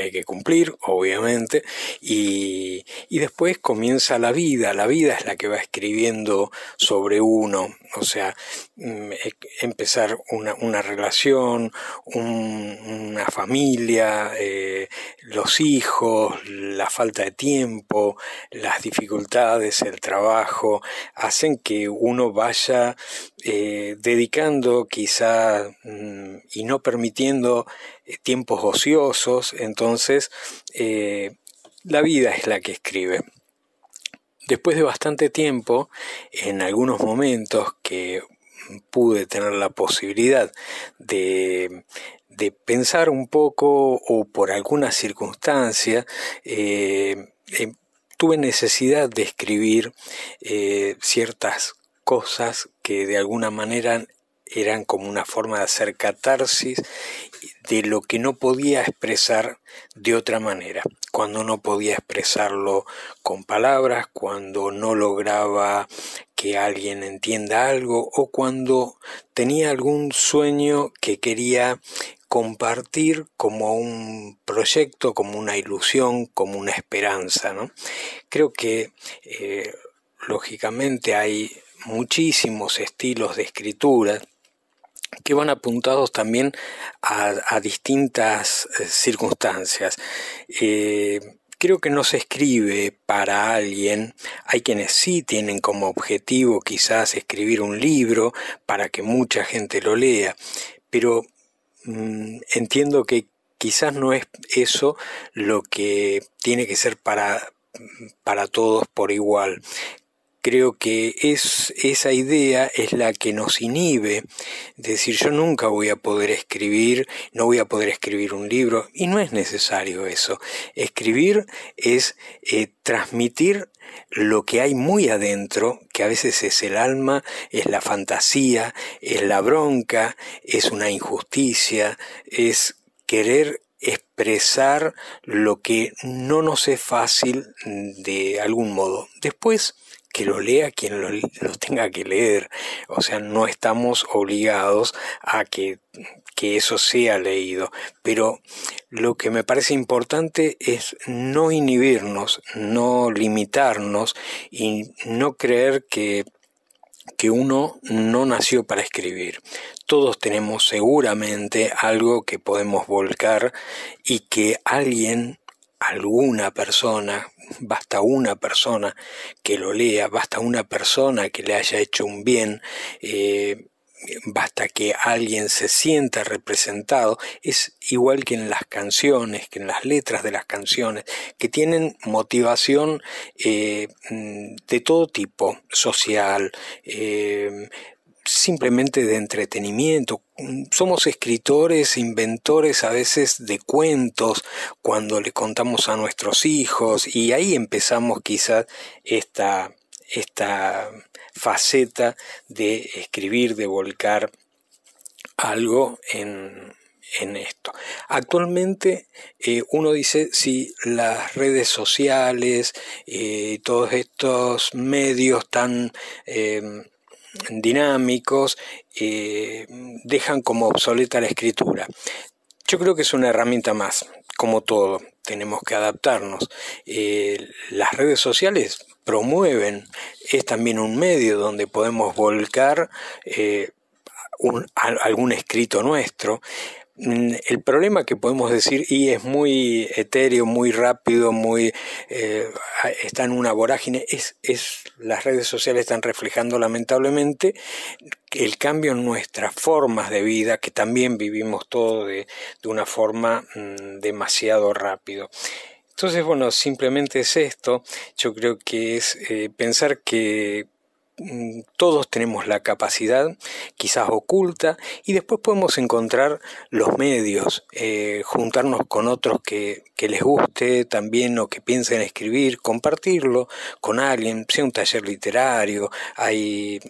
porque hay que cumplir, obviamente, y, y, después comienza la vida, la vida es la que va escribiendo sobre uno, o sea, mm, e, empezar una, una relación, una familia, eh, los hijos, la falta de tiempo, las dificultades, el trabajo, hacen que uno vaya eh, dedicando quizá mm, y no permitiendo eh, tiempos ociosos, entonces eh, la vida es la que escribe. Después de bastante tiempo, en algunos momentos que pude tener la posibilidad de, de pensar un poco o por alguna circunstancia, tuve necesidad de escribir ciertas cosas que de alguna manera eran como una forma de hacer catarsis de lo que no podía expresar de otra manera, cuando no podía expresarlo con palabras, cuando no lograba que alguien entienda algo o cuando tenía algún sueño que quería compartir como un proyecto, como una ilusión, como una esperanza. ¿no? Creo que eh, lógicamente hay muchísimos estilos de escritura que van apuntados también a, distintas eh, circunstancias. Eh, creo que no se escribe para alguien. Hay quienes sí tienen como objetivo quizás escribir un libro para que mucha gente lo lea, pero mm, entiendo que quizás no es eso lo que tiene que ser para, para todos por igual creo que es esa idea es la que nos inhibe, decir yo nunca voy a poder escribir, no voy a poder escribir un libro, y no es necesario eso. Escribir es eh, transmitir lo que hay muy adentro, que a veces es el alma, es la fantasía, es la bronca, es una injusticia, es querer expresar lo que no nos es fácil de algún modo. Después, que lo lea quien lo, tenga que leer. O sea, no estamos obligados a que, que eso sea leído. Pero lo que me parece importante es no inhibirnos, no limitarnos y no creer que que uno no nació para escribir. Todos tenemos seguramente algo que podemos volcar y que alguien, alguna persona, basta una persona que lo lea, basta una persona que le haya hecho un bien, eh, basta que alguien se sienta representado, es igual que en las canciones, que en las letras de las canciones, que tienen motivación eh, mm, de todo tipo, social, eh, simplemente de entretenimiento. Somos escritores, inventores a veces de cuentos cuando le contamos a nuestros hijos y ahí empezamos quizás esta, esta faceta de escribir, de volcar algo en, esto. Actualmente eh, uno dice si las redes sociales, eh, todos estos medios tan em, dinámicos, eh, dejan como obsoleta la escritura. Yo creo que es una herramienta más, como todo, tenemos que adaptarnos. las redes sociales promueven, es también un medio donde podemos volcar eh, algún escrito nuestro. Mm, el problema que podemos decir, y es muy etéreo, muy rápido, muy eh, está en una vorágine, es, es las redes sociales están reflejando lamentablemente el cambio en nuestras formas de vida, que también vivimos todo de, de una forma mm, demasiado rápido. Entonces, bueno, simplemente es esto. Yo creo que es eh, pensar que todos tenemos la capacidad, quizás oculta, y después podemos encontrar los medios, eh, juntarnos con otros que, que, les guste también o que piensen escribir, compartirlo con alguien, sea un taller literario, hay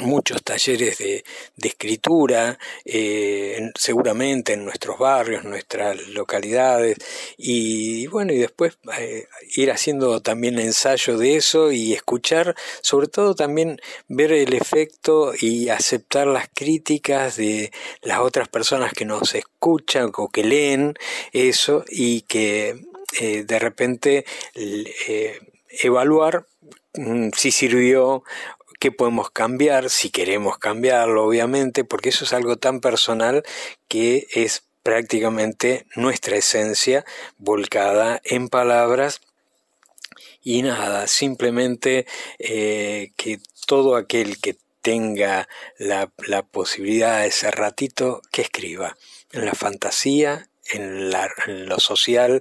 muchos talleres de, escritura, eh, seguramente en nuestros barrios, nuestras localidades, y bueno, y después eh, ir haciendo también ensayo de eso y escuchar, sobre todo también ver el efecto y aceptar las críticas de las otras personas que nos escuchan o que leen eso y que eh, de repente evaluar mm, si sirvió qué podemos cambiar, si queremos cambiarlo, obviamente, porque eso es algo tan personal que es prácticamente nuestra esencia volcada en palabras. Y nada, simplemente eh, que todo aquel que tenga la, la posibilidad de ese ratito, que escriba en la fantasía, en, la, en lo social,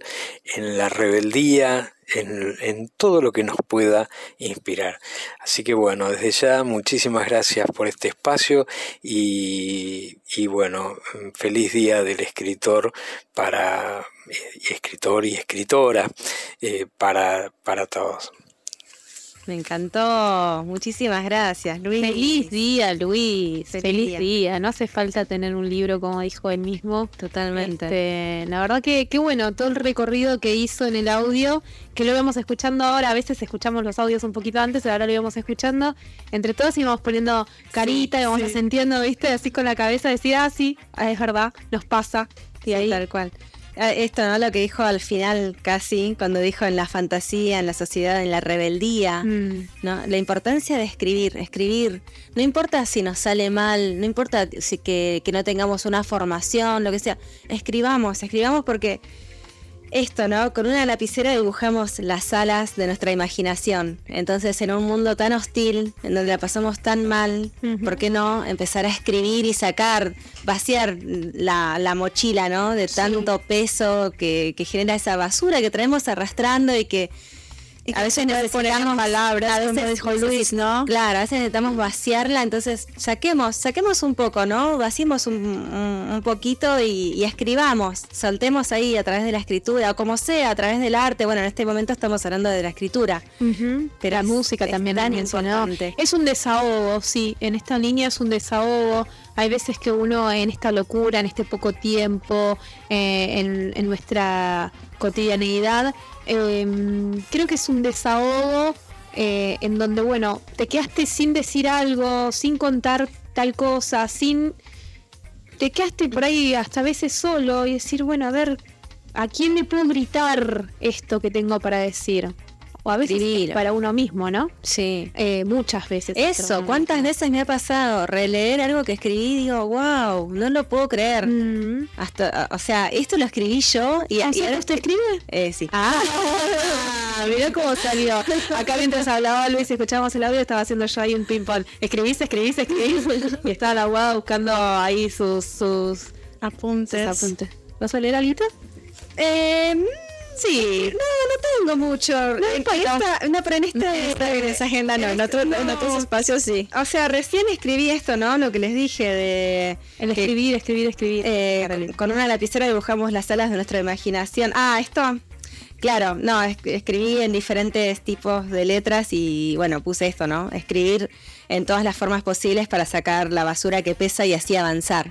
en la rebeldía, en, todo lo que nos pueda inspirar. Así que bueno, desde ya muchísimas gracias por este espacio y, bueno, feliz día del escritor para escritor y escritora eh, para, para todos. Me encantó. Muchísimas gracias, Luis. Feliz día, Luis. Feliz, día. No hace falta tener un libro, como dijo él mismo. Totalmente. Este, la verdad que qué bueno todo el recorrido que hizo en el audio, que lo vemos escuchando ahora. A veces escuchamos los audios un poquito antes, ahora lo íbamos escuchando. Entre todos íbamos poniendo carita, íbamos sintiendo, ¿viste? Así con la cabeza, decir, ah, sí, es verdad, nos pasa. Y ahí, tal cual. Ah, esto, ¿no? Lo que dijo al final casi, cuando dijo en la fantasía, en la sociedad, en la rebeldía, mm. ¿no? La importancia de escribir, escribir. No importa si nos sale mal, no importa si que, que no tengamos una formación, lo que sea. Escribamos, escribamos porque esto, ¿no? Con una lapicera dibujamos las alas de nuestra imaginación. Entonces, en un mundo tan hostil, en donde la pasamos tan mal, ¿por qué no empezar a escribir y sacar, vaciar la, mochila, ¿no? De tanto peso que, que genera esa basura que traemos arrastrando y que a veces necesitamos palabras, a veces dijo Luis, ¿no? Claro, a veces necesitamos vaciarla, entonces saquemos, saquemos un poco, ¿no? Vaciemos un, poquito y, escribamos, soltemos ahí a través de la escritura, o como sea, a través del arte. Bueno, en este momento estamos hablando de la escritura. Pero la música también tan importante. Es un desahogo, sí, en esta línea es un desahogo. Hay veces que uno en esta locura, en este poco tiempo, eh, en, nuestra cotidianeidad, Em, creo que es un desahogo eh, en donde, bueno, te quedaste sin decir algo, sin contar tal cosa, sin... Te quedaste por ahí hasta a veces solo y decir, bueno, a ver, ¿a quién le puedo gritar esto que tengo para decir? O a veces para uno mismo, ¿no? Sí. Eh, muchas veces. Eso, ¿cuántas veces me ha pasado releer algo que escribí y digo, wow, no lo puedo creer? Mm. Hasta, o sea, esto lo escribí yo y, ¿Ah, y ahora ¿Usted escribe? Eh, sí. Ah, mirá cómo salió. Acá mientras hablaba Luis y escuchábamos el audio, estaba haciendo yo ahí un ping-pong. Escribís, escribís, escribís. Y estaba la guada buscando ahí sus, sus, sus Apuntes. apuntes. ¿Vas a leer algo? Eh, sí, no, no tengo mucho. En esta- no, pero en esta, En esa agenda no, en, otro- en otros espacios sí. O sea, recién escribí esto, ¿no? Lo que les dije de... El que, escribir, escribir, escribir. eh, Carolina. con una lapicera dibujamos las alas de nuestra imaginación. Ah, esto... Claro, no, es- escribí en diferentes tipos de letras y bueno, puse esto, ¿no? Escribir en todas las formas posibles para sacar la basura que pesa y así avanzar.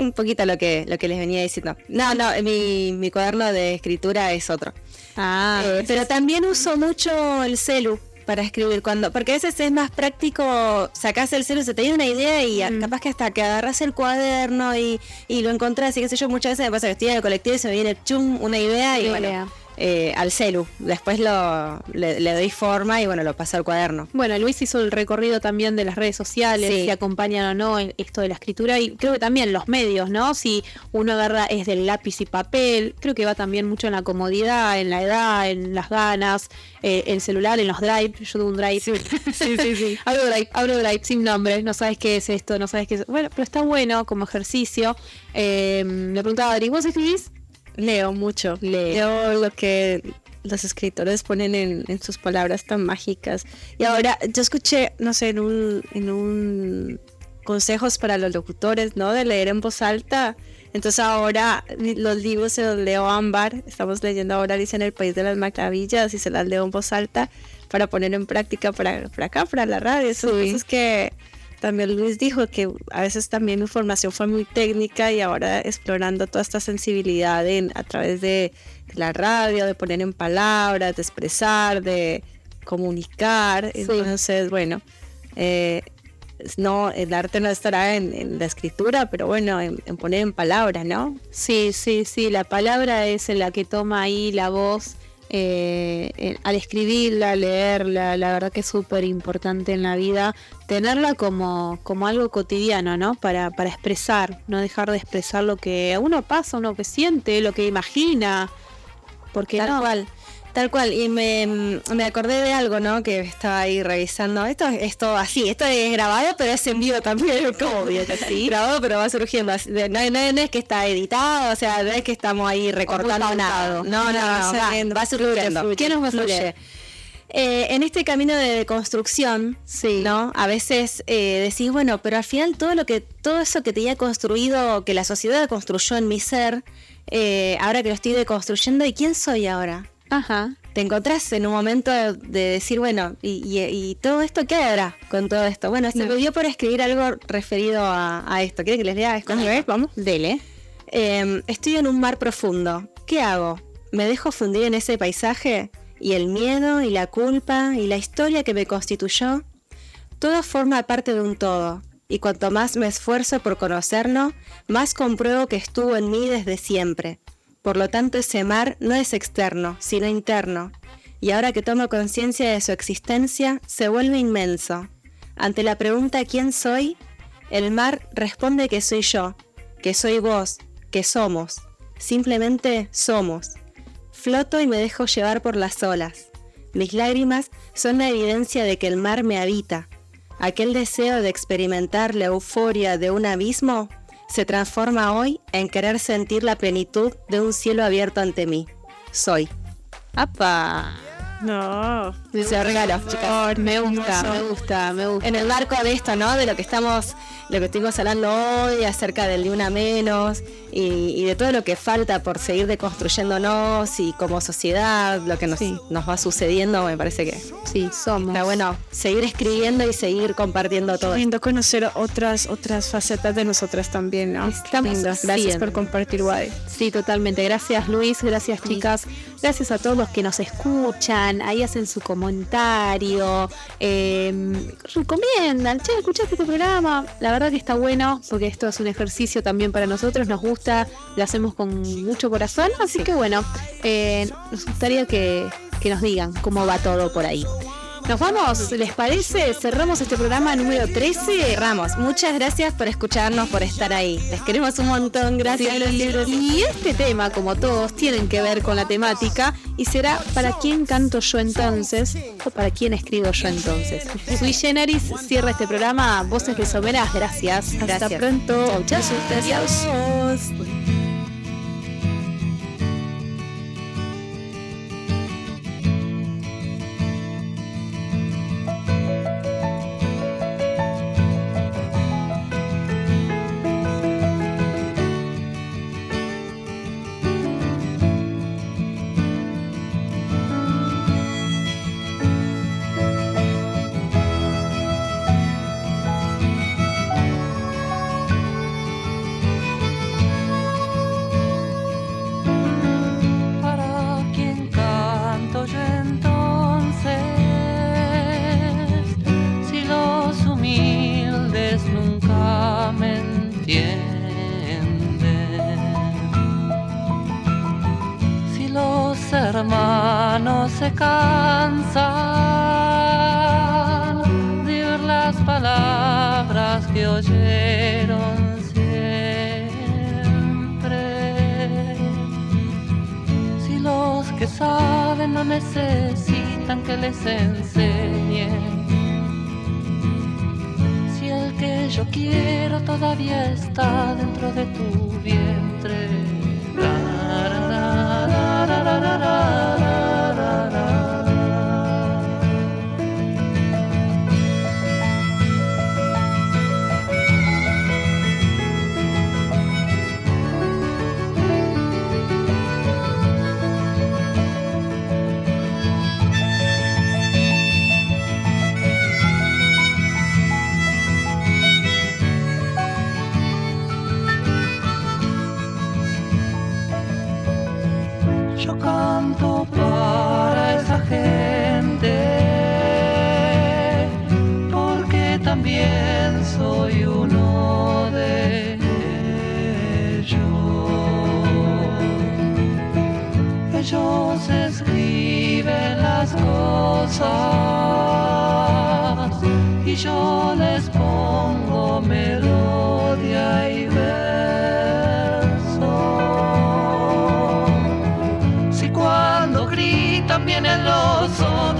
Un poquito lo que, lo que les venía diciendo. No, no, mi, mi cuaderno de escritura es otro. Ah, Eh, pero también uso mucho el celu para escribir cuando porque a veces es más práctico sacás el celu se te viene una idea y capaz que hasta que agarras el cuaderno y, y lo encontrás y qué sé yo muchas veces me pasa que estoy en el colectivo y se me viene chum una idea y Idea. bueno eh, al celu después lo le, le doy forma y bueno lo paso al cuaderno Bueno, Luis hizo el recorrido también de las redes sociales, Sí. si acompañan o no en esto de la escritura y creo que también los medios, ¿no? Si uno agarra es del lápiz y papel, creo que va también mucho en la comodidad, en la edad, en las ganas, eh, el celular, en los drive. Yo tengo un drive. Sí, sí, sí. abro drive, abro drive sin nombre, no sabes qué es esto, no sabes qué es. Bueno, pero está bueno como ejercicio. Eh, me preguntaba Adri, ¿vos escribís? Leo mucho. Leo lo que los escritores ponen en, en sus palabras tan mágicas. Y ahora, yo escuché, no sé, en un, en un consejos para los locutores, ¿no? De leer en voz alta. Entonces ahora los libros se los leo ámbar. Estamos leyendo ahora Alicia en el País de las Maravillas y se las leo en voz alta para poner en práctica para, para acá, para la radio. Esas cosas que también Luis dijo que a veces también mi formación fue muy técnica y ahora explorando toda esta sensibilidad en- a través de, de la radio, de poner en palabras, de expresar, de comunicar. Entonces, bueno, eh, no, el arte no estará en, en la escritura, pero bueno, en, en poner en palabras, ¿no? Sí, sí, sí, la palabra es la que toma ahí la voz. Eh, eh, al escribirla, leerla, la verdad que es súper importante en la vida tenerla como, como algo cotidiano, ¿no? Para, para expresar, no dejar de expresar lo que uno pasa, uno que siente, lo que imagina. Porque Tal no? cual, tal cual. Y me, me acordé de algo, ¿no? Que estaba ahí revisando. Esto es todo así, esto es grabado, pero es en vivo también. ¿Cómo bien así? Grabado, pero va surgiendo. No, no- no es que está editado, o sea, no es que estamos ahí recortando nada. No, no, no, No, va, surgiendo. Fluye, ¿Qué nos va a fluir? Eh, en este camino de construcción, ¿no? A veces eh, decís, bueno, pero al final todo lo que, todo eso que tenía construido, que la sociedad construyó en mi ser, eh, ahora que lo estoy deconstruyendo, ¿y quién soy ahora? Ajá. Te encontrás en un momento de, de decir, bueno, y, y- y todo esto qué hará con todo esto? Bueno, se me dio por escribir algo referido a, a esto. ¿Quieren que les lea? esto? Vamos. Dele. Eh, estoy en un mar profundo. ¿Qué hago? ¿Me dejo fundir en ese paisaje? ¿Y el miedo y la culpa y la historia que me constituyó? Todo forma parte de un todo. Y cuanto más me esfuerzo por conocerlo, más compruebo que estuvo en mí desde siempre. Por lo tanto, ese mar no es externo, sino interno. Y ahora que tomo conciencia de su existencia, se vuelve inmenso. Ante la pregunta ¿quién soy? El mar responde que soy yo, que soy vos, que somos. Simplemente somos. Floto y me dejo llevar por las olas. Mis lágrimas son la evidencia de que el mar me habita. Aquel deseo de experimentar la euforia de un abismo se transforma hoy en querer sentir la plenitud de un cielo abierto ante mí. Soy. ¡Apa! No. Se lo regalo, chicas. Me gusta, me gusta, me gusta. En el marco de esto, ¿no? De lo que estamos, lo que estuvimos hablando hoy acerca del de una menos y, y de todo lo que falta por seguir deconstruyéndonos y como sociedad, lo que nos, nos va sucediendo, me parece que Sí, somos. está bueno seguir escribiendo y seguir compartiendo todo. Lindo conocer otras otras facetas de nosotras también, ¿no? Estamos. Gracias por compartir, Wadi. Sí, totalmente. Gracias Luis, gracias chicas, gracias a todos los que nos escuchan, ahí hacen su comentario, eh, recomiendan, che, escuchaste este programa, la verdad que está bueno, porque esto es un ejercicio también para nosotros, nos gusta, lo hacemos con mucho corazón, así que bueno, eh, nos gustaría que, que nos digan cómo va todo por ahí. Nos vamos, ¿les parece? Cerramos este programa número 13. Cerramos. Muchas gracias por escucharnos, por estar ahí. Les queremos un montón. Gracias. Y este tema, como todos, tienen que ver con la temática y será para quién canto yo entonces o para quién escribo yo entonces. Sui Generis cierra este programa. Voces de Someras, gracias. Hasta Gracias. pronto. Chao. Adiós. Yo canto para esa gente, porque también soy uno de ellos. Ellos escriben las cosas y yo les pongo melodía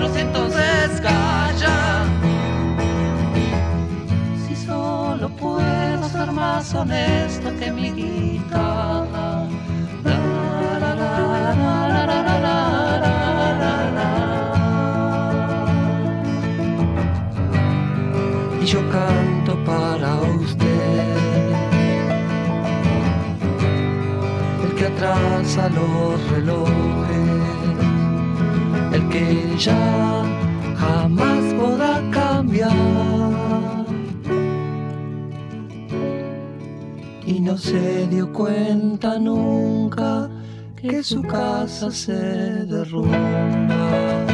nosotros entonces calla. Si solo puedo ser más honesto que mi guitarra. Y yo canto para usted. El que atrasa los relojes el que ya jamás podrá cambiar. Y no se dio cuenta nunca que su casa se derrumba.